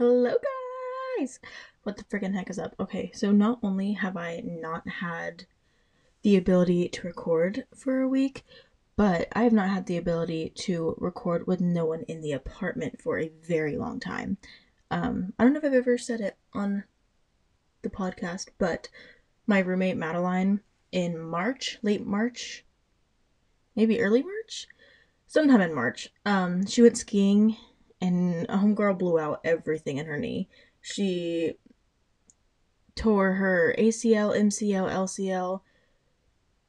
Hello, guys! What the friggin' heck is up? Okay, so not only have I not had the ability to record for a week, but I have not had the ability to record with no one in the apartment for a very long time. Um, I don't know if I've ever said it on the podcast, but my roommate Madeline in March, late March, maybe early March, sometime in March, um, she went skiing and a homegirl blew out everything in her knee. She tore her ACL, MCL, LCL,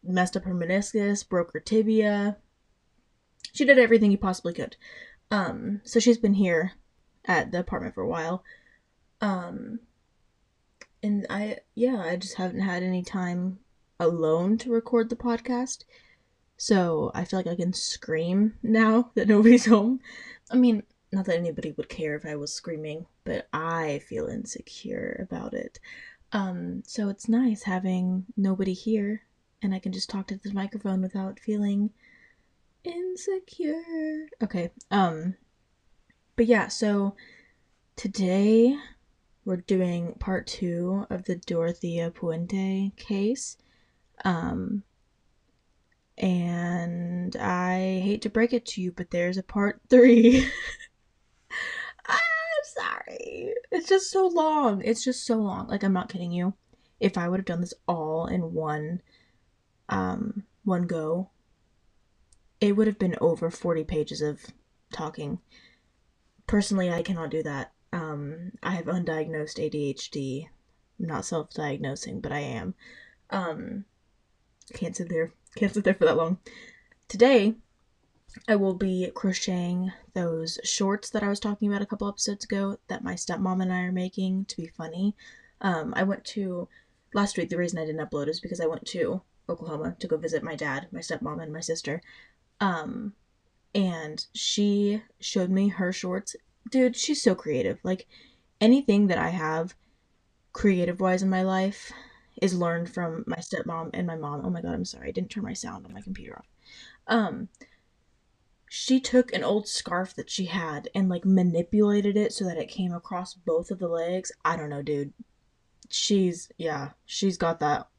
messed up her meniscus, broke her tibia. She did everything you possibly could. Um, so she's been here at the apartment for a while. Um, and I, yeah, I just haven't had any time alone to record the podcast. So I feel like I can scream now that nobody's home. I mean, not that anybody would care if I was screaming, but I feel insecure about it. Um, so it's nice having nobody here and I can just talk to the microphone without feeling insecure. Okay. Um but yeah, so today we're doing part 2 of the Dorothea Puente case. Um and I hate to break it to you, but there's a part 3. It's just so long. It's just so long. Like I'm not kidding you. If I would have done this all in one um one go, it would have been over 40 pages of talking. Personally, I cannot do that. Um I have undiagnosed ADHD. I'm not self-diagnosing, but I am. Um can't sit there. Can't sit there for that long. Today, I will be crocheting those shorts that I was talking about a couple episodes ago that my stepmom and I are making to be funny. Um, I went to last week. The reason I didn't upload is because I went to Oklahoma to go visit my dad, my stepmom, and my sister. Um, and she showed me her shorts. Dude, she's so creative. Like anything that I have creative wise in my life is learned from my stepmom and my mom. Oh my god, I'm sorry. I didn't turn my sound on my computer off. Um, she took an old scarf that she had and like manipulated it so that it came across both of the legs. I don't know, dude. She's yeah, she's got that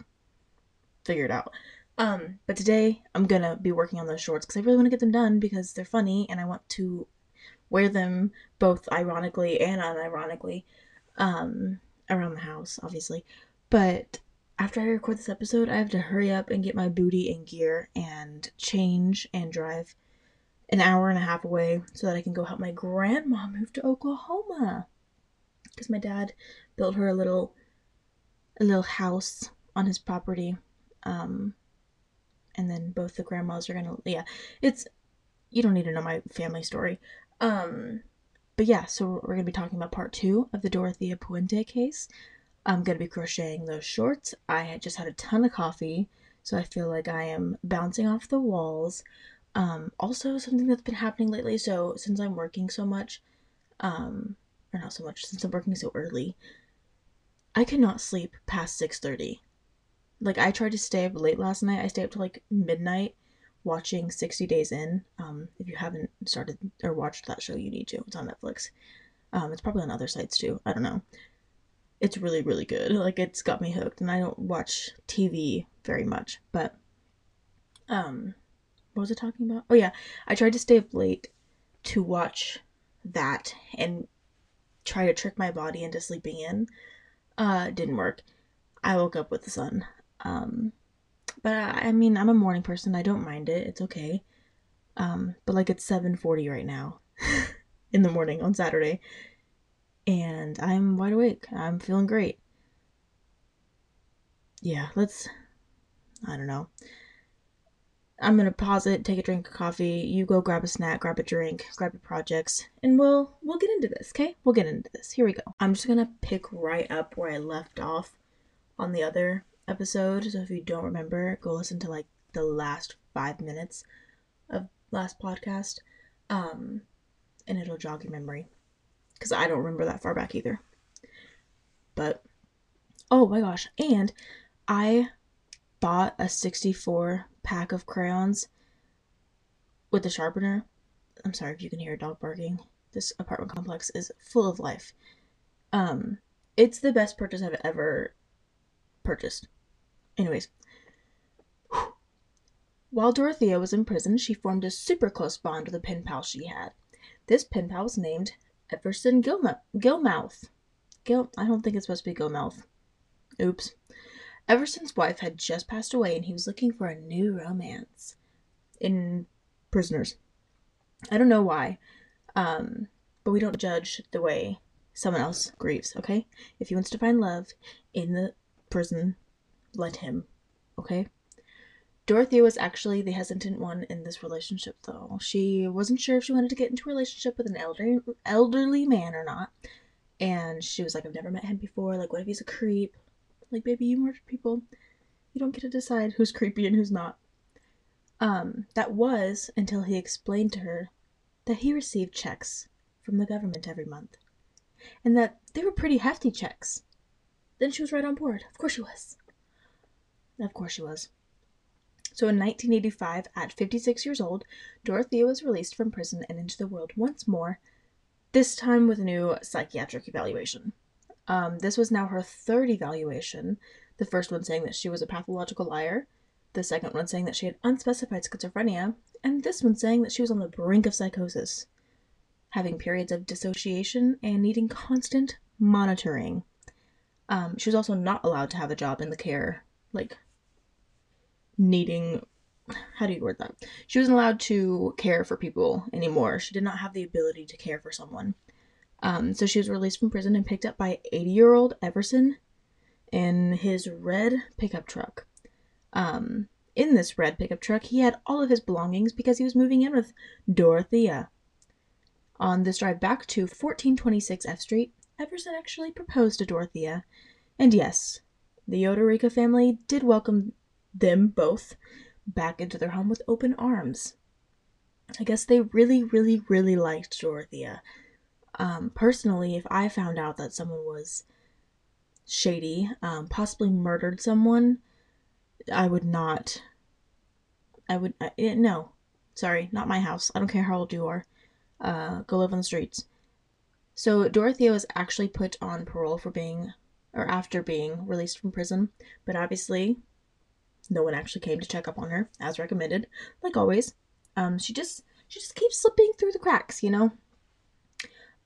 figured out. Um, but today I'm gonna be working on those shorts because I really want to get them done because they're funny and I want to wear them both ironically and unironically um, around the house, obviously. But after I record this episode, I have to hurry up and get my booty in gear and change and drive an hour and a half away so that I can go help my grandma move to Oklahoma. Because my dad built her a little a little house on his property. Um and then both the grandmas are gonna yeah, it's you don't need to know my family story. Um but yeah, so we're gonna be talking about part two of the Dorothea Puente case. I'm gonna be crocheting those shorts. I had just had a ton of coffee, so I feel like I am bouncing off the walls. Um, also, something that's been happening lately. So since I'm working so much, um, or not so much, since I'm working so early, I cannot sleep past six thirty. Like I tried to stay up late last night. I stayed up to like midnight watching 60 Days In. Um, if you haven't started or watched that show, you need to. It's on Netflix. Um, it's probably on other sites too. I don't know. It's really, really good. Like it's got me hooked, and I don't watch TV very much, but um, what was I talking about? Oh yeah, I tried to stay up late to watch that and try to trick my body into sleeping in. Uh, didn't work. I woke up with the sun. Um, but I, I mean, I'm a morning person. I don't mind it. It's okay. Um, but like it's 7:40 right now in the morning on Saturday, and I'm wide awake. I'm feeling great. Yeah, let's. I don't know. I'm gonna pause it, take a drink of coffee. You go grab a snack, grab a drink, grab your projects, and we'll we'll get into this. Okay, we'll get into this. Here we go. I'm just gonna pick right up where I left off on the other episode. So if you don't remember, go listen to like the last five minutes of last podcast, um, and it'll jog your memory because I don't remember that far back either. But oh my gosh, and I bought a 64 pack of crayons with a sharpener. I'm sorry if you can hear a dog barking. This apartment complex is full of life. Um, it's the best purchase I've ever purchased. Anyways, while Dorothea was in prison, she formed a super close bond with a pen pal she had. This pen pal was named Everson Gilmouth. Gilmouth. Gil. I don't think it's supposed to be Gilmouth. Oops. Everson's wife had just passed away, and he was looking for a new romance in prisoners. I don't know why, um, but we don't judge the way someone else grieves. Okay, if he wants to find love in the prison, let him. Okay. Dorothea was actually the hesitant one in this relationship, though. She wasn't sure if she wanted to get into a relationship with an elderly elderly man or not. And she was like, I've never met him before. Like, what if he's a creep? Like, baby, you murdered people. You don't get to decide who's creepy and who's not. Um, that was until he explained to her that he received checks from the government every month. And that they were pretty hefty checks. Then she was right on board. Of course she was. Of course she was. So in 1985, at 56 years old, Dorothea was released from prison and into the world once more, this time with a new psychiatric evaluation. Um, this was now her third evaluation, the first one saying that she was a pathological liar, the second one saying that she had unspecified schizophrenia, and this one saying that she was on the brink of psychosis, having periods of dissociation and needing constant monitoring. Um, she was also not allowed to have a job in the care, like needing how do you word that? She wasn't allowed to care for people anymore. She did not have the ability to care for someone. Um, so she was released from prison and picked up by 80 year old Everson in his red pickup truck. Um, in this red pickup truck, he had all of his belongings because he was moving in with Dorothea. On this drive back to 1426 F Street, Everson actually proposed to Dorothea. And yes, the Odorica family did welcome them both back into their home with open arms. I guess they really, really, really liked Dorothea. Um, personally, if I found out that someone was shady, um, possibly murdered someone, I would not. I would uh, no, sorry, not my house. I don't care how old you are. Uh, go live on the streets. So Dorothea was actually put on parole for being, or after being released from prison, but obviously no one actually came to check up on her, as recommended, like always. Um, she just she just keeps slipping through the cracks, you know.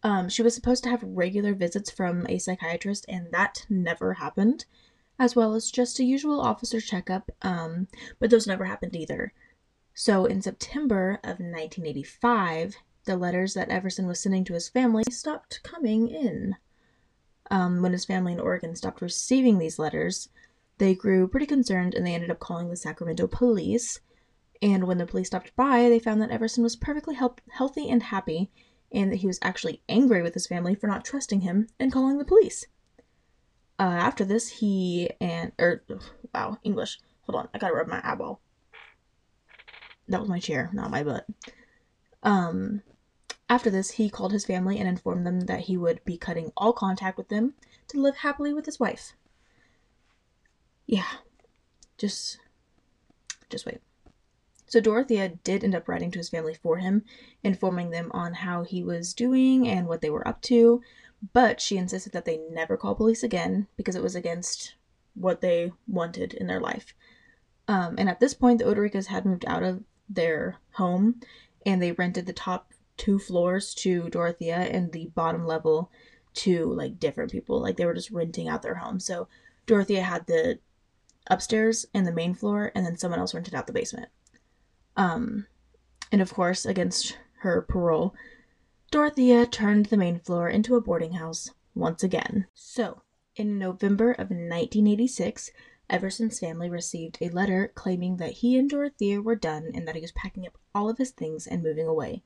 Um, she was supposed to have regular visits from a psychiatrist, and that never happened, as well as just a usual officer checkup, um, but those never happened either. So in September of 1985, the letters that Everson was sending to his family stopped coming in. Um, when his family in Oregon stopped receiving these letters, they grew pretty concerned and they ended up calling the Sacramento police. And when the police stopped by, they found that Everson was perfectly help- healthy and happy, and that he was actually angry with his family for not trusting him and calling the police. Uh, after this, he and or er, wow, English. Hold on, I gotta rub my eyeball. That was my chair, not my butt. Um, after this, he called his family and informed them that he would be cutting all contact with them to live happily with his wife yeah, just just wait. So Dorothea did end up writing to his family for him, informing them on how he was doing and what they were up to, but she insisted that they never call police again because it was against what they wanted in their life. Um, and at this point, the Odoricas had moved out of their home and they rented the top two floors to Dorothea and the bottom level to like different people. Like they were just renting out their home. So Dorothea had the upstairs and the main floor, and then someone else rented out the basement. Um, and of course, against her parole, Dorothea turned the main floor into a boarding house once again. So, in November of 1986, Everson's family received a letter claiming that he and Dorothea were done and that he was packing up all of his things and moving away.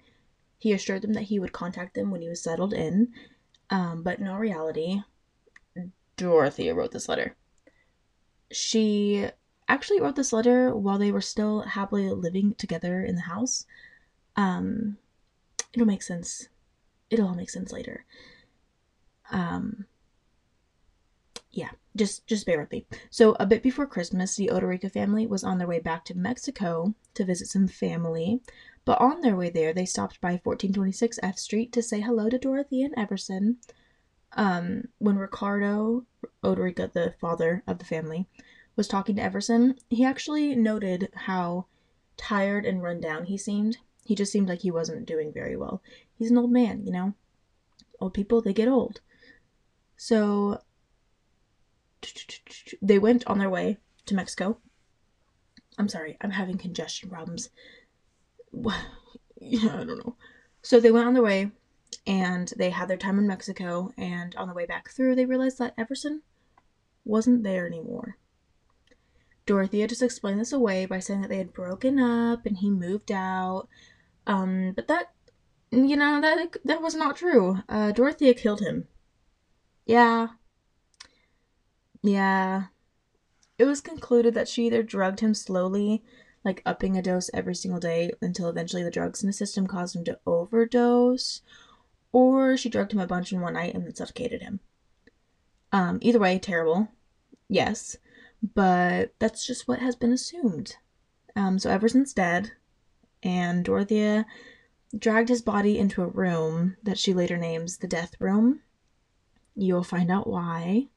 He assured them that he would contact them when he was settled in, um, but in all reality, Dorothea wrote this letter she actually wrote this letter while they were still happily living together in the house. Um, it'll make sense. It'll all make sense later. Um, yeah, just just bear with me. So a bit before Christmas, the Odorica family was on their way back to Mexico to visit some family. But on their way there, they stopped by 1426 F Street to say hello to Dorothy and Everson. Um, when Ricardo Odorica, the father of the family, was talking to Everson, he actually noted how tired and run down he seemed. He just seemed like he wasn't doing very well. He's an old man, you know? Old people, they get old. So they went on their way to Mexico. I'm sorry, I'm having congestion problems. yeah, I don't know. So they went on their way and they had their time in Mexico. And on the way back through, they realized that Everson wasn't there anymore. Dorothea just explained this away by saying that they had broken up and he moved out. Um, but that, you know, that that was not true. Uh, Dorothea killed him. Yeah. Yeah. It was concluded that she either drugged him slowly, like upping a dose every single day until eventually the drugs in his system caused him to overdose, or she drugged him a bunch in one night and then suffocated him. Um, either way, terrible. Yes, but that's just what has been assumed. Um, so Everson's dead, and Dorothea dragged his body into a room that she later names the death room. You'll find out why.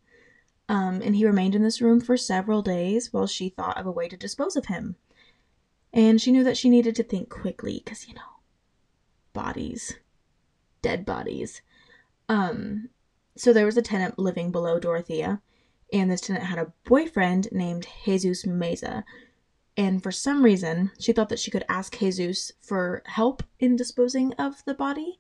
Um, and he remained in this room for several days while she thought of a way to dispose of him. And she knew that she needed to think quickly because, you know, bodies dead bodies. Um, so there was a tenant living below Dorothea, and this tenant had a boyfriend named Jesus Meza. And for some reason, she thought that she could ask Jesus for help in disposing of the body.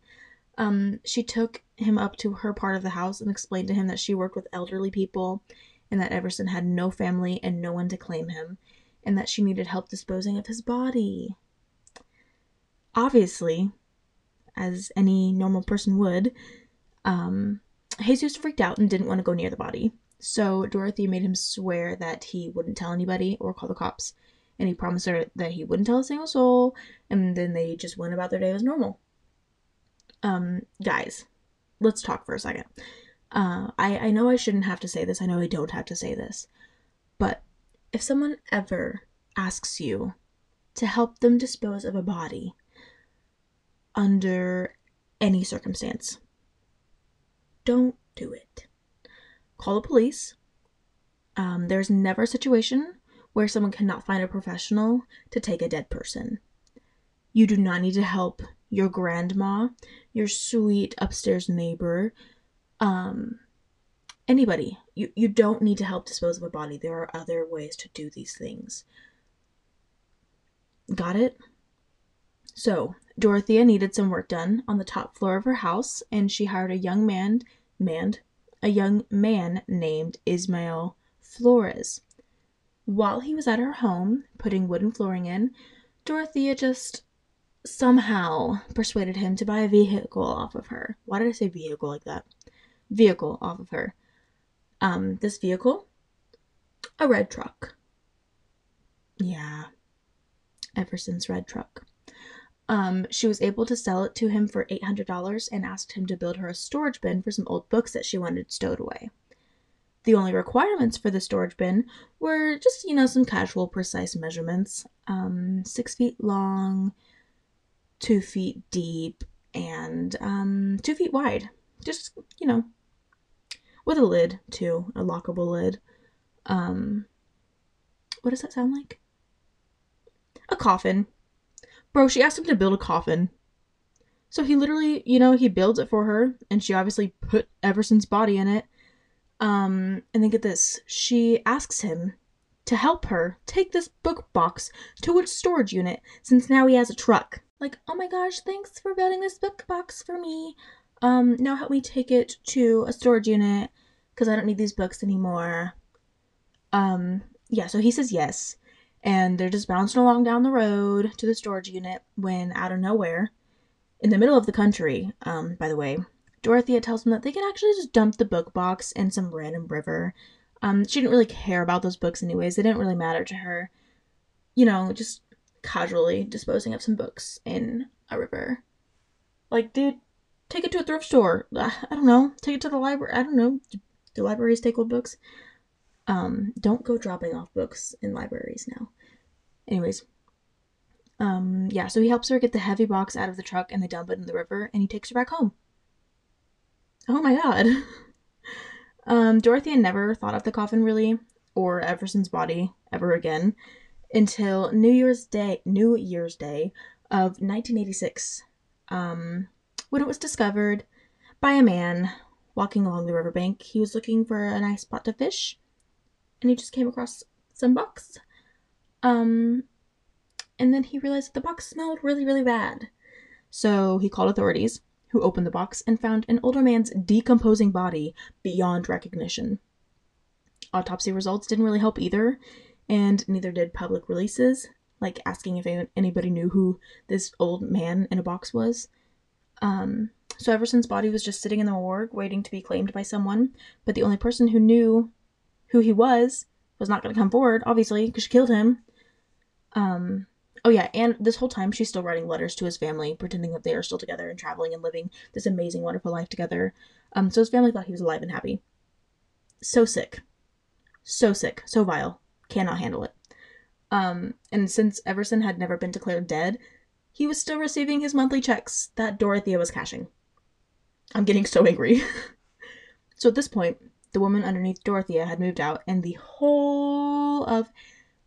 Um, she took him up to her part of the house and explained to him that she worked with elderly people and that Everson had no family and no one to claim him, and that she needed help disposing of his body. Obviously, as any normal person would, um, Jesus freaked out and didn't want to go near the body. So Dorothy made him swear that he wouldn't tell anybody or call the cops. And he promised her that he wouldn't tell a single soul. And then they just went about their day as normal. Um, guys, let's talk for a second. Uh, I, I know I shouldn't have to say this. I know I don't have to say this. But if someone ever asks you to help them dispose of a body, under any circumstance. Don't do it. Call the police. Um, there's never a situation where someone cannot find a professional to take a dead person. You do not need to help your grandma, your sweet upstairs neighbor, um, anybody. You, you don't need to help dispose of a body. There are other ways to do these things. Got it? So, Dorothea needed some work done on the top floor of her house, and she hired a young man, manned, a young man named Ismael Flores. While he was at her home putting wooden flooring in, Dorothea just somehow persuaded him to buy a vehicle off of her. Why did I say vehicle like that? Vehicle off of her. Um, this vehicle, a red truck. Yeah, Everson's red truck. Um, she was able to sell it to him for $800 and asked him to build her a storage bin for some old books that she wanted stowed away. The only requirements for the storage bin were just, you know, some casual, precise measurements um, six feet long, two feet deep, and um, two feet wide. Just, you know, with a lid, too, a lockable lid. Um, what does that sound like? A coffin. Bro, she asked him to build a coffin. So he literally, you know, he builds it for her, and she obviously put Everson's body in it. Um, and then get this, she asks him to help her take this book box to its storage unit since now he has a truck. Like, oh my gosh, thanks for building this book box for me. Um, now help me take it to a storage unit because I don't need these books anymore. Um, yeah, so he says yes and they're just bouncing along down the road to the storage unit when out of nowhere in the middle of the country um, by the way dorothea tells them that they can actually just dump the book box in some random river. Um, she didn't really care about those books anyways. They didn't really matter to her. You know just casually disposing of some books in a river. Like dude take it to a thrift store. I don't know. Take it to the library. I don't know. Do libraries take old books um, don't go dropping off books in libraries now. Anyways, um, yeah, so he helps her get the heavy box out of the truck and they dump it in the river and he takes her back home. Oh my god. Um, Dorothea never thought of the coffin really, or Everson's body ever again, until New Year's Day, New Year's Day of 1986, um, when it was discovered by a man walking along the riverbank. He was looking for a nice spot to fish, and he just came across some bucks. Um, and then he realized that the box smelled really, really bad. So he called authorities, who opened the box and found an older man's decomposing body beyond recognition. Autopsy results didn't really help either, and neither did public releases, like asking if anybody knew who this old man in a box was. Um, so Everson's body was just sitting in the morgue waiting to be claimed by someone, but the only person who knew who he was was not going to come forward, obviously, because she killed him. Um, oh yeah, and this whole time she's still writing letters to his family, pretending that they are still together and traveling and living this amazing, wonderful life together. Um, so his family thought he was alive and happy. So sick. So sick. So vile. Cannot handle it. Um, and since Everson had never been declared dead, he was still receiving his monthly checks that Dorothea was cashing. I'm getting so angry. so at this point, the woman underneath Dorothea had moved out, and the whole of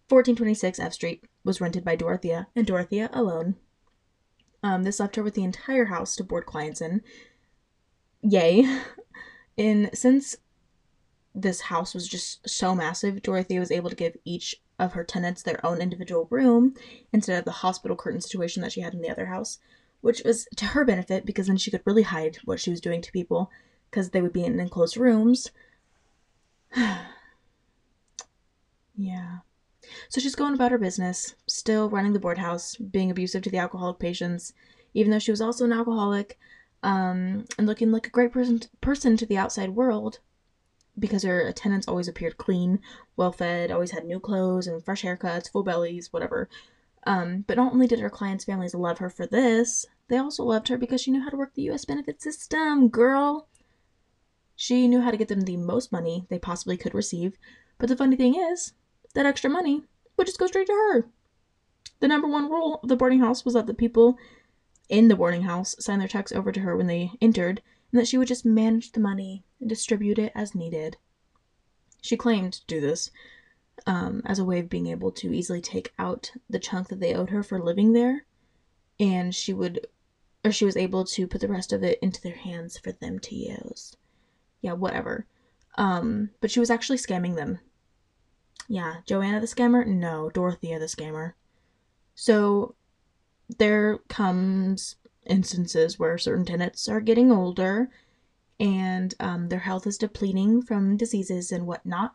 1426 F Street was rented by Dorothea, and Dorothea alone. Um, this left her with the entire house to board clients in. Yay. And since this house was just so massive, Dorothea was able to give each of her tenants their own individual room instead of the hospital curtain situation that she had in the other house, which was to her benefit because then she could really hide what she was doing to people because they would be in enclosed rooms. yeah. So she's going about her business, still running the board house, being abusive to the alcoholic patients, even though she was also an alcoholic, um, and looking like a great person person to the outside world because her tenants always appeared clean, well fed, always had new clothes and fresh haircuts, full bellies, whatever. Um, but not only did her clients' families love her for this, they also loved her because she knew how to work the US benefit system, girl. She knew how to get them the most money they possibly could receive, but the funny thing is, that extra money would just go straight to her. The number one rule of the boarding house was that the people in the boarding house signed their checks over to her when they entered, and that she would just manage the money and distribute it as needed. She claimed to do this um, as a way of being able to easily take out the chunk that they owed her for living there, and she would, or she was able to put the rest of it into their hands for them to use. Yeah, whatever. Um, but she was actually scamming them. Yeah, Joanna the scammer? No, Dorothea the scammer. So there comes instances where certain tenants are getting older and um, their health is depleting from diseases and whatnot.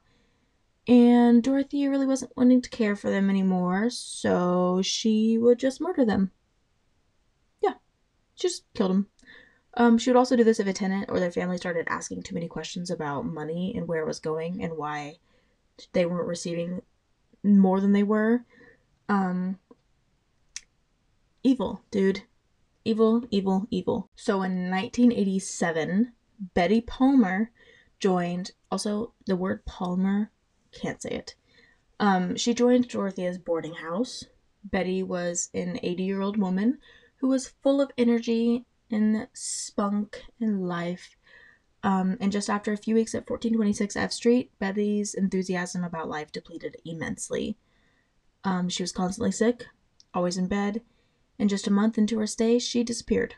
And Dorothea really wasn't wanting to care for them anymore, so she would just murder them. Yeah, she just killed them. Um, she would also do this if a tenant or their family started asking too many questions about money and where it was going and why they weren't receiving more than they were. Um, evil, dude. Evil, evil, evil. So in 1987, Betty Palmer joined, also the word Palmer, can't say it. Um, she joined Dorothea's boarding house. Betty was an 80 year old woman who was full of energy and spunk and life. Um, and just after a few weeks at 1426 F Street, Betty's enthusiasm about life depleted immensely. Um, she was constantly sick, always in bed, and just a month into her stay, she disappeared.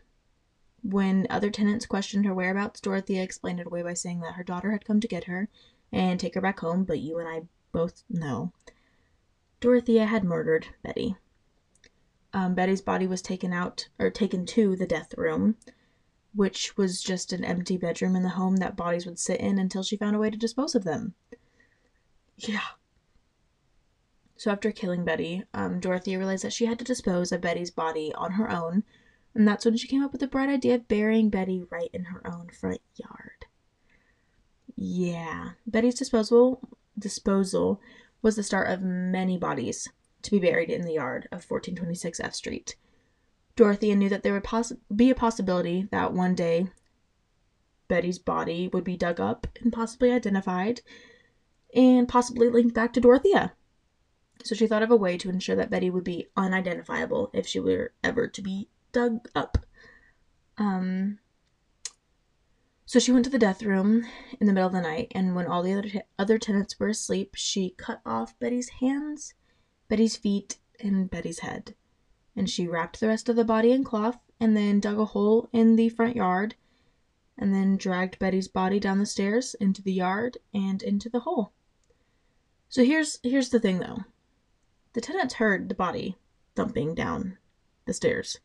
When other tenants questioned her whereabouts, Dorothea explained it away by saying that her daughter had come to get her and take her back home, but you and I both know. Dorothea had murdered Betty. Um, Betty's body was taken out, or taken to the death room, which was just an empty bedroom in the home that bodies would sit in until she found a way to dispose of them. Yeah. So after killing Betty, um, Dorothea realized that she had to dispose of Betty's body on her own and that's when she came up with the bright idea of burying Betty right in her own front yard. Yeah, Betty's disposal disposal was the start of many bodies to be buried in the yard of 1426 F Street. Dorothea knew that there would poss- be a possibility that one day Betty's body would be dug up and possibly identified and possibly linked back to Dorothea. So she thought of a way to ensure that Betty would be unidentifiable if she were ever to be dug up. Um, So she went to the death room in the middle of the night, and when all the other, t- other tenants were asleep, she cut off Betty's hands, Betty's feet, and Betty's head. And she wrapped the rest of the body in cloth and then dug a hole in the front yard and then dragged Betty's body down the stairs into the yard and into the hole. So here's here's the thing though. The tenants heard the body thumping down the stairs.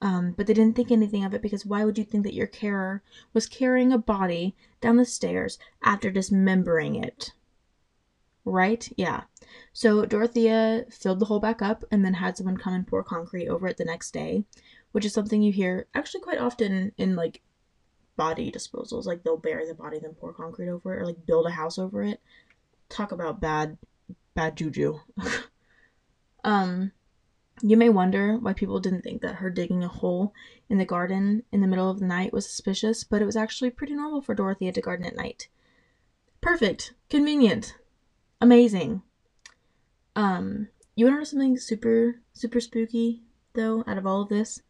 Um, but they didn't think anything of it because why would you think that your carer was carrying a body down the stairs after dismembering it? Right? Yeah. So Dorothea filled the hole back up and then had someone come and pour concrete over it the next day, which is something you hear actually quite often in like body disposals. Like they'll bury the body, then pour concrete over it, or like build a house over it. Talk about bad, bad juju. um, you may wonder why people didn't think that her digging a hole in the garden in the middle of the night was suspicious, but it was actually pretty normal for Dorothea to garden at night. Perfect, convenient, amazing. Um, you want to know something super, super spooky, though, out of all of this?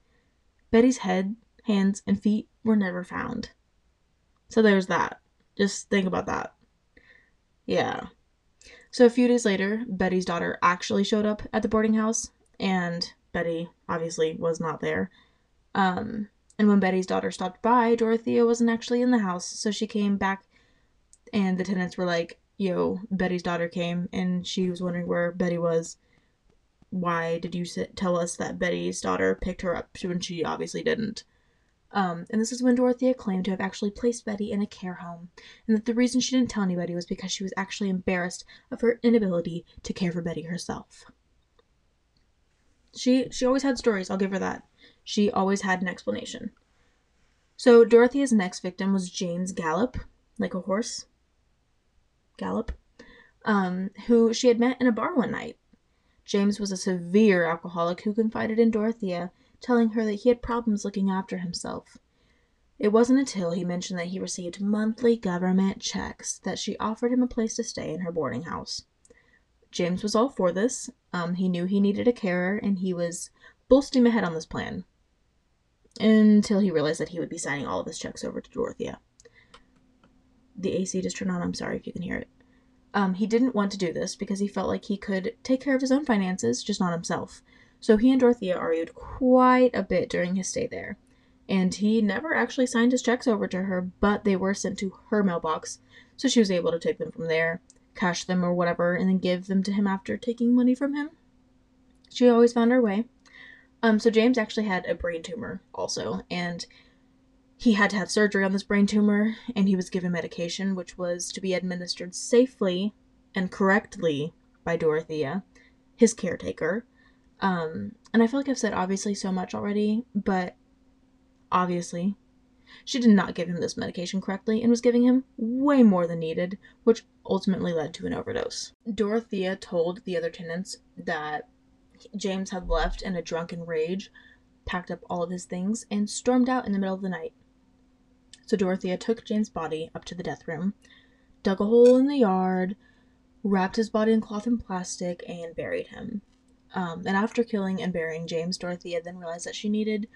Betty's head, hands, and feet were never found. So there's that. Just think about that. Yeah. So a few days later, Betty's daughter actually showed up at the boarding house, and Betty obviously was not there. Um, and when Betty's daughter stopped by, Dorothea wasn't actually in the house, so she came back, and the tenants were like, yo, Betty's daughter came and she was wondering where Betty was. Why did you tell us that Betty's daughter picked her up when she obviously didn't? Um, and this is when Dorothea claimed to have actually placed Betty in a care home, and that the reason she didn't tell anybody was because she was actually embarrassed of her inability to care for Betty herself. She she always had stories, I'll give her that. She always had an explanation. So Dorothea's next victim was James Gallop, like a horse. Gallop, um, who she had met in a bar one night. James was a severe alcoholic who confided in Dorothea, telling her that he had problems looking after himself. It wasn't until he mentioned that he received monthly government checks that she offered him a place to stay in her boarding house. James was all for this. Um, he knew he needed a carer, and he was full steam ahead on this plan. Until he realized that he would be signing all of his checks over to Dorothea the AC just turned on. I'm sorry if you can hear it. Um, he didn't want to do this because he felt like he could take care of his own finances, just not himself. So he and Dorothea argued quite a bit during his stay there. And he never actually signed his checks over to her, but they were sent to her mailbox, so she was able to take them from there, cash them or whatever, and then give them to him after taking money from him. She always found her way. Um, so James actually had a brain tumor also, and he had to have surgery on this brain tumor, and he was given medication, which was to be administered safely and correctly by Dorothea, his caretaker. Um, and I feel like I've said obviously so much already, but obviously, she did not give him this medication correctly and was giving him way more than needed, which ultimately led to an overdose. Dorothea told the other tenants that James had left in a drunken rage, packed up all of his things, and stormed out in the middle of the night. So Dorothea took James' body up to the death room, dug a hole in the yard, wrapped his body in cloth and plastic, and buried him. Um, and after killing and burying James, Dorothea then realized that she needed,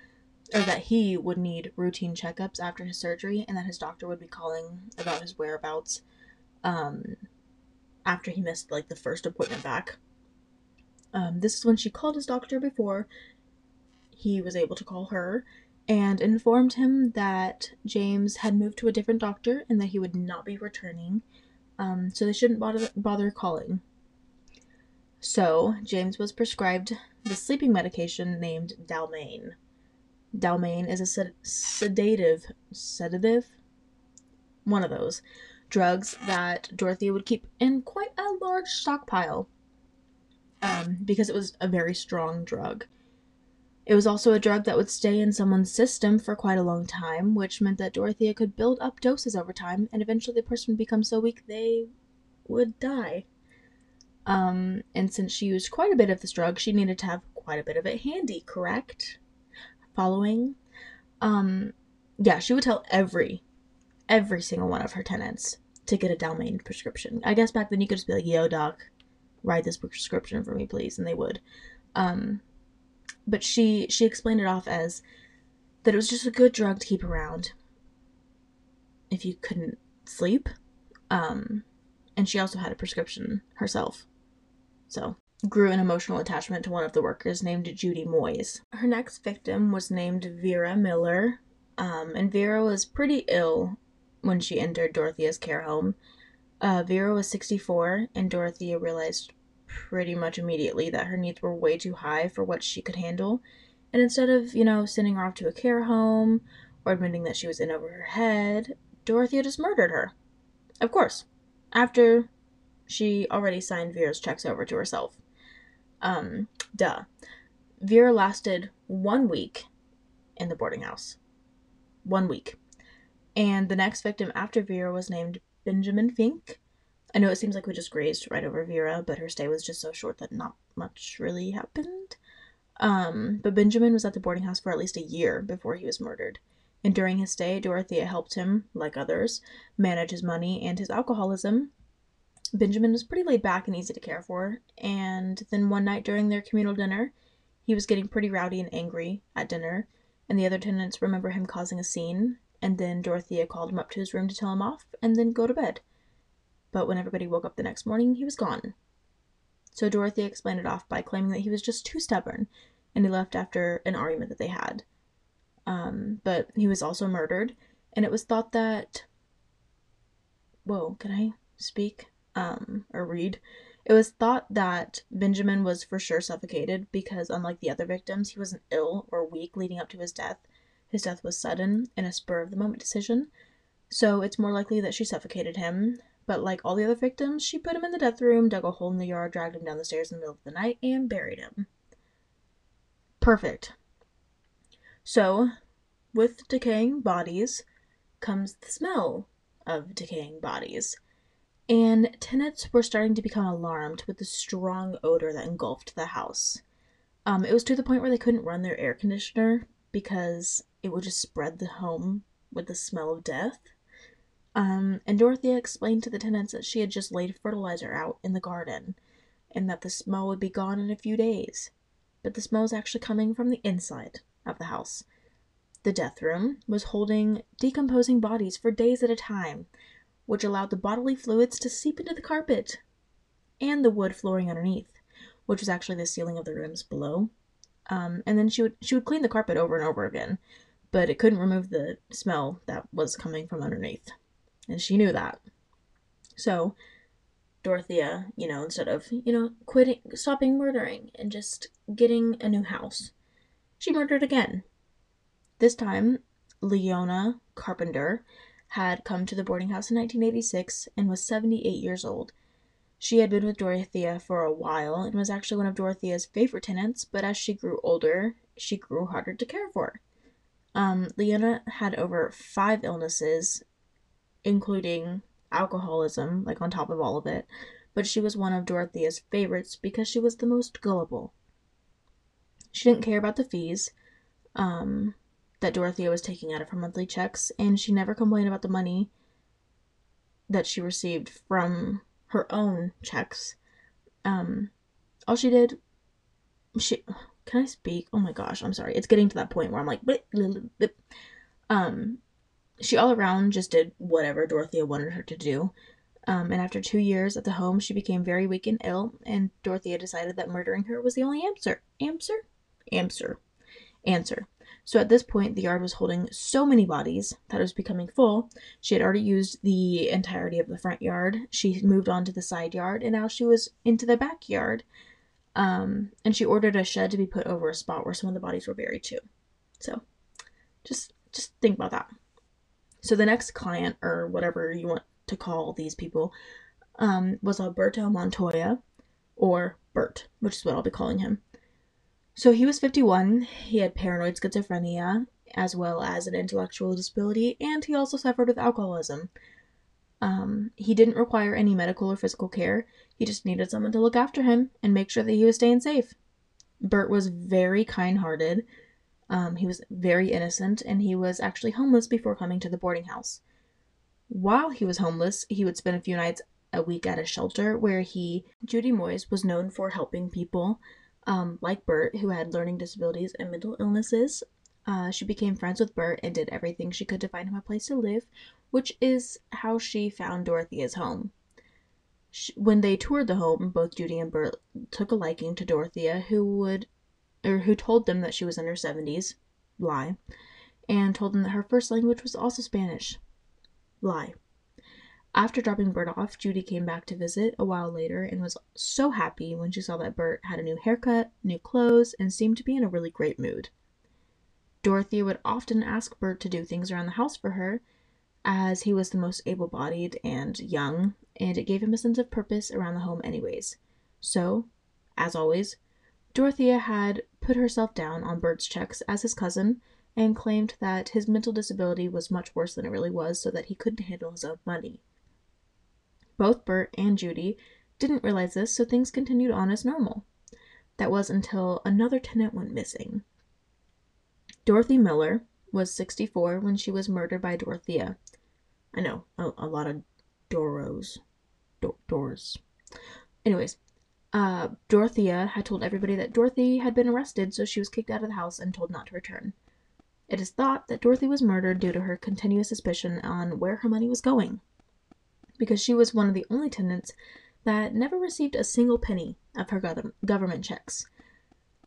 or that he would need routine checkups after his surgery, and that his doctor would be calling about his whereabouts um, after he missed like the first appointment back. Um, this is when she called his doctor before he was able to call her, and informed him that James had moved to a different doctor and that he would not be returning, um, so they shouldn't bother, bother calling. So, James was prescribed the sleeping medication named Dalmane. Dalmane is a sed- sedative, sedative? One of those drugs that Dorothea would keep in quite a large stockpile um, because it was a very strong drug. It was also a drug that would stay in someone's system for quite a long time, which meant that Dorothea could build up doses over time, and eventually the person would become so weak they would die. Um, and since she used quite a bit of this drug, she needed to have quite a bit of it handy, correct? Following? Um, yeah, she would tell every, every single one of her tenants to get a Dalmane prescription. I guess back then you could just be like, yo, doc, write this prescription for me, please, and they would. Um, but she she explained it off as that it was just a good drug to keep around. if you couldn't sleep. Um, and she also had a prescription herself. So, grew an emotional attachment to one of the workers named Judy Moise. Her next victim was named Vera Miller, um, and Vera was pretty ill when she entered Dorothea's care home. Uh, Vera was 64, and Dorothea realized pretty much immediately that her needs were way too high for what she could handle. And instead of, you know, sending her off to a care home or admitting that she was in over her head, Dorothea just murdered her. Of course, after she already signed Vera's checks over to herself. Um, duh. Vera lasted one week in the boarding house. One week. And the next victim after Vera was named Benjamin Fink. I know it seems like we just grazed right over Vera, but her stay was just so short that not much really happened. Um, but Benjamin was at the boarding house for at least a year before he was murdered. And during his stay, Dorothea helped him, like others, manage his money and his alcoholism. Benjamin was pretty laid back and easy to care for, and then one night during their communal dinner, he was getting pretty rowdy and angry at dinner, and the other tenants remember him causing a scene, and then Dorothea called him up to his room to tell him off and then go to bed. But when everybody woke up the next morning, he was gone. So Dorothy explained it off by claiming that he was just too stubborn, and he left after an argument that they had. Um, but he was also murdered, and it was thought that. Whoa, can I speak? Um, or read? It was thought that Benjamin was for sure suffocated because, unlike the other victims, he wasn't ill or weak leading up to his death. His death was sudden and a spur of the moment decision. So it's more likely that she suffocated him. But like all the other victims, she put him in the death room, dug a hole in the yard, dragged him down the stairs in the middle of the night, and buried him. Perfect. So, with decaying bodies comes the smell of decaying bodies. And tenants were starting to become alarmed with the strong odor that engulfed the house. Um, it was to the point where they couldn't run their air conditioner because it would just spread the home with the smell of death. Um, and Dorothea explained to the tenants that she had just laid fertilizer out in the garden and that the smell would be gone in a few days. But the smell was actually coming from the inside of the house. The death room was holding decomposing bodies for days at a time, which allowed the bodily fluids to seep into the carpet and the wood flooring underneath, which was actually the ceiling of the rooms below. Um, and then she would she would clean the carpet over and over again, but it couldn't remove the smell that was coming from underneath, and she knew that. So, Dorothea, you know, instead of you know quitting, stopping murdering, and just getting a new house, she murdered again this time, Leona Carpenter had come to the boarding house in 1986 and was 78 years old. She had been with Dorothea for a while and was actually one of Dorothea's favorite tenants, but as she grew older, she grew harder to care for. Um, Leona had over five illnesses, including alcoholism, like on top of all of it, but she was one of Dorothea's favorites because she was the most gullible. She didn't care about the fees. Um, that Dorothea was taking out of her monthly checks, and she never complained about the money that she received from her own checks. Um, all she did, she can I speak? Oh my gosh, I'm sorry. It's getting to that point where I'm like, um, she all around just did whatever Dorothea wanted her to do. Um, and after two years at the home, she became very weak and ill, and Dorothea decided that murdering her was the only answer. Answer? Answer. Answer. So at this point, the yard was holding so many bodies that it was becoming full. She had already used the entirety of the front yard. She moved on to the side yard, and now she was into the backyard. Um, and she ordered a shed to be put over a spot where some of the bodies were buried too. So, just just think about that. So the next client, or whatever you want to call these people, um, was Alberto Montoya, or Bert, which is what I'll be calling him. So he was 51. He had paranoid schizophrenia, as well as an intellectual disability, and he also suffered with alcoholism. Um, he didn't require any medical or physical care. He just needed someone to look after him and make sure that he was staying safe. Bert was very kind hearted. Um, he was very innocent, and he was actually homeless before coming to the boarding house. While he was homeless, he would spend a few nights a week at a shelter where he, Judy Moise, was known for helping people um, like Bert, who had learning disabilities and mental illnesses. uh, she became friends with Bert and did everything she could to find him a place to live, which is how she found Dorothea's home. She, when they toured the home, both Judy and Bert took a liking to Dorothea, who would, or who told them that she was in her seventies, lie, and told them that her first language was also Spanish, lie. After dropping Bert off, Judy came back to visit a while later and was so happy when she saw that Bert had a new haircut, new clothes, and seemed to be in a really great mood. Dorothea would often ask Bert to do things around the house for her, as he was the most able bodied and young, and it gave him a sense of purpose around the home, anyways. So, as always, Dorothea had put herself down on Bert's checks as his cousin and claimed that his mental disability was much worse than it really was, so that he couldn't handle his own money. Both Bert and Judy didn't realize this, so things continued on as normal. That was until another tenant went missing. Dorothy Miller was 64 when she was murdered by Dorothea. I know, a, a lot of Doros. Do- doors. Anyways, uh, Dorothea had told everybody that Dorothy had been arrested, so she was kicked out of the house and told not to return. It is thought that Dorothy was murdered due to her continuous suspicion on where her money was going, because she was one of the only tenants that never received a single penny of her government checks.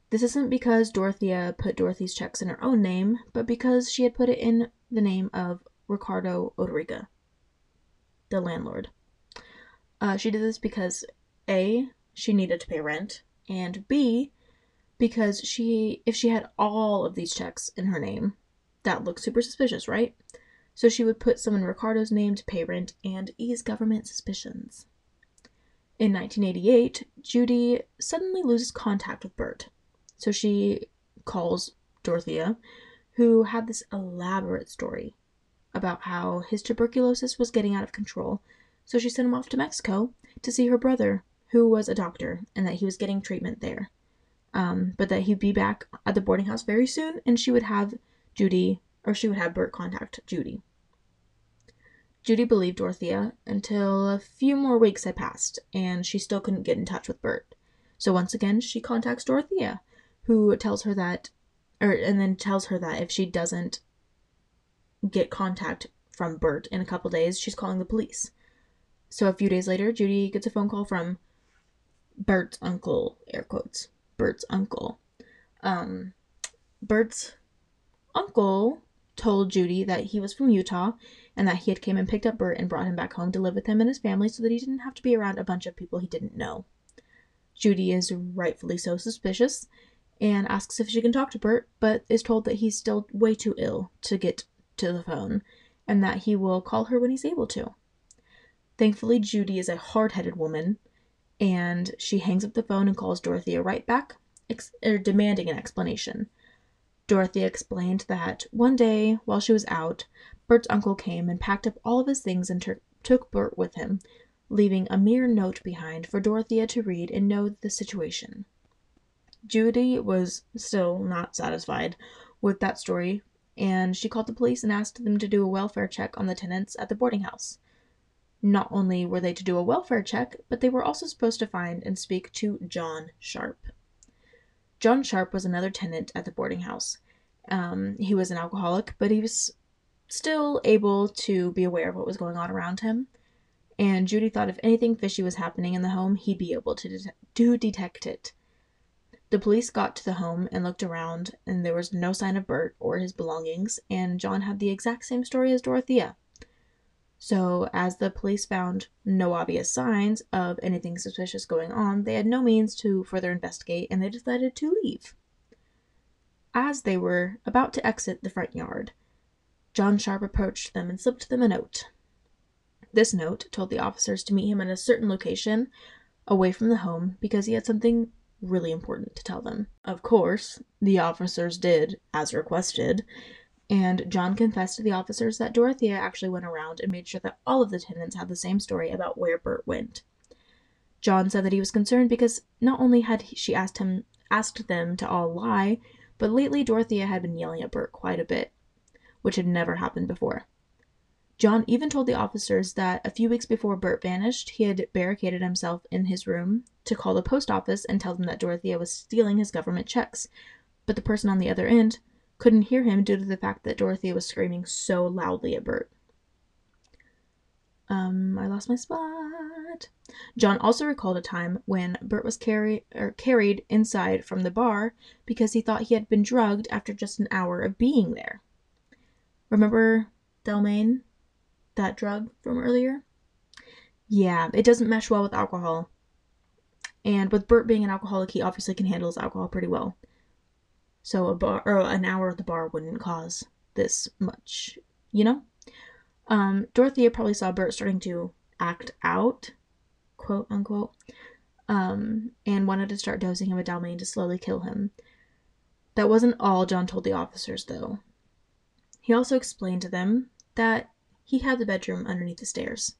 This isn't because Dorothea put Dorothy's checks in her own name, but because she had put it in the name of Ricardo Odorica, the landlord. Uh, she did this because A, she needed to pay rent, and B, because she if she had all of these checks in her name, that looks super suspicious, right? So she would put some in Ricardo's name to pay rent and ease government suspicions. In 1988, Judy suddenly loses contact with Bert. So she calls Dorothea, who had this elaborate story about how his tuberculosis was getting out of control. So she sent him off to Mexico to see her brother, who was a doctor, and that he was getting treatment there. Um, but that he'd be back at the boarding house very soon, and she would have Judy, or she would have Bert contact Judy. Judy believed Dorothea until a few more weeks had passed, and she still couldn't get in touch with Bert. So once again, she contacts Dorothea, who tells her that, or and then tells her that if she doesn't get contact from Bert in a couple days, she's calling the police. So a few days later, Judy gets a phone call from Bert's uncle, air quotes, Bert's uncle. Um, Bert's uncle told Judy that he was from Utah and that he had came and picked up Bert and brought him back home to live with him and his family so that he didn't have to be around a bunch of people he didn't know. Judy is rightfully so suspicious and asks if she can talk to Bert, but is told that he's still way too ill to get to the phone and that he will call her when he's able to. Thankfully, Judy is a hard headed woman and she hangs up the phone and calls Dorothea right back, ex- er, demanding an explanation. Dorothea explained that one day, while she was out, Bert's uncle came and packed up all of his things and ter- took Bert with him, leaving a mere note behind for Dorothea to read and know the situation. Judy was still not satisfied with that story, and she called the police and asked them to do a welfare check on the tenants at the boarding house. Not only were they to do a welfare check, but they were also supposed to find and speak to John Sharp. John Sharp was another tenant at the boarding house. Um, he was an alcoholic, but he was still able to be aware of what was going on around him. And Judy thought if anything fishy was happening in the home, he'd be able to, det- to detect it. The police got to the home and looked around, and there was no sign of Bert or his belongings, and John had the exact same story as Dorothea. So, as the police found no obvious signs of anything suspicious going on, they had no means to further investigate and they decided to leave. As they were about to exit the front yard, John Sharp approached them and slipped them a note. This note told the officers to meet him at a certain location away from the home because he had something really important to tell them. Of course, the officers did as requested, and John confessed to the officers that Dorothea actually went around and made sure that all of the tenants had the same story about where Bert went. John said that he was concerned because not only had she asked him asked them to all lie, but lately Dorothea had been yelling at Bert quite a bit, which had never happened before. John even told the officers that a few weeks before Bert vanished, he had barricaded himself in his room to call the post office and tell them that Dorothea was stealing his government checks. But the person on the other end couldn't hear him due to the fact that Dorothea was screaming so loudly at Bert. Um, I lost my spot. John also recalled a time when Bert was carry- or carried inside from the bar because he thought he had been drugged after just an hour of being there. Remember Dalmane? That drug from earlier? Yeah, it doesn't mesh well with alcohol. And with Bert being an alcoholic, he obviously can handle his alcohol pretty well. So a bar or an hour at the bar wouldn't cause this much, you know? Um, Dorothea probably saw Bert starting to act out, quote unquote, um, and wanted to start dosing him with Dalmane to slowly kill him. That wasn't all John told the officers, though. He also explained to them that he had the bedroom underneath the stairs.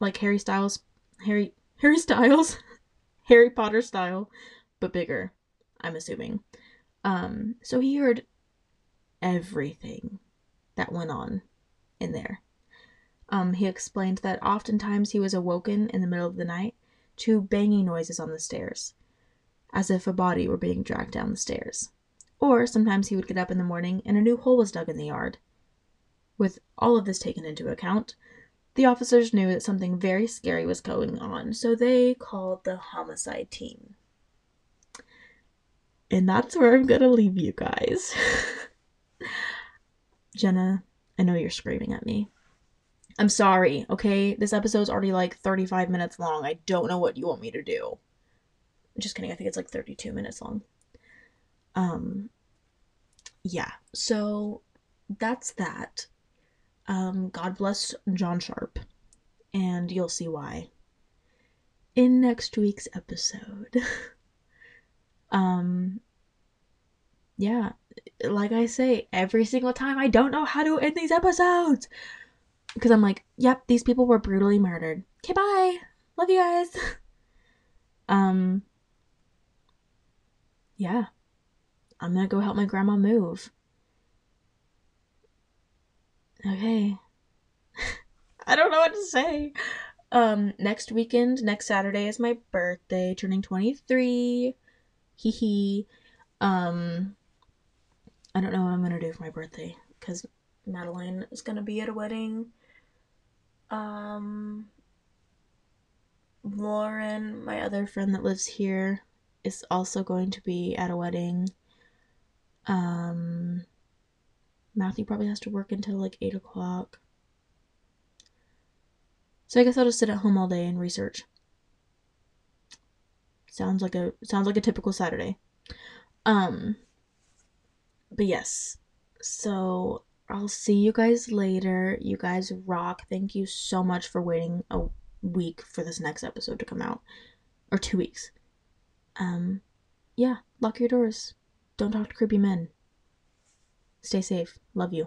Like Harry Styles, Harry, Harry Styles, Harry Potter style, but bigger, I'm assuming. Um, so he heard everything that went on in there. Um, he explained that oftentimes he was awoken in the middle of the night to banging noises on the stairs, as if a body were being dragged down the stairs. Or sometimes he would get up in the morning and a new hole was dug in the yard. With all of this taken into account, the officers knew that something very scary was going on, so they called the homicide team. And that's where I'm gonna leave you guys. Jenna, I know you're screaming at me. I'm sorry, okay? This episode's already like 35 minutes long. I don't know what you want me to do. Just kidding, I think it's like 32 minutes long. Um yeah. So that's that. Um God bless John Sharp. And you'll see why in next week's episode. um yeah, like I say, every single time I don't know how to end these episodes. Because I'm like, yep, these people were brutally murdered. Okay, bye. Love you guys. um, yeah. I'm gonna go help my grandma move. Okay. I don't know what to say. Um, next weekend, next Saturday is my birthday, turning 23. Hee hee. Um, I don't know what I'm gonna do for my birthday because Madeline is gonna be at a wedding. Um, Lauren, my other friend that lives here, is also going to be at a wedding. Um, Matthew probably has to work until like 8 o'clock. So I guess I'll just sit at home all day and research. Sounds like a sounds like a typical Saturday. Um but yes. So I'll see you guys later. You guys rock. Thank you so much for waiting a week for this next episode to come out. Or two weeks. Um yeah, lock your doors. Don't talk to creepy men. Stay safe. Love you.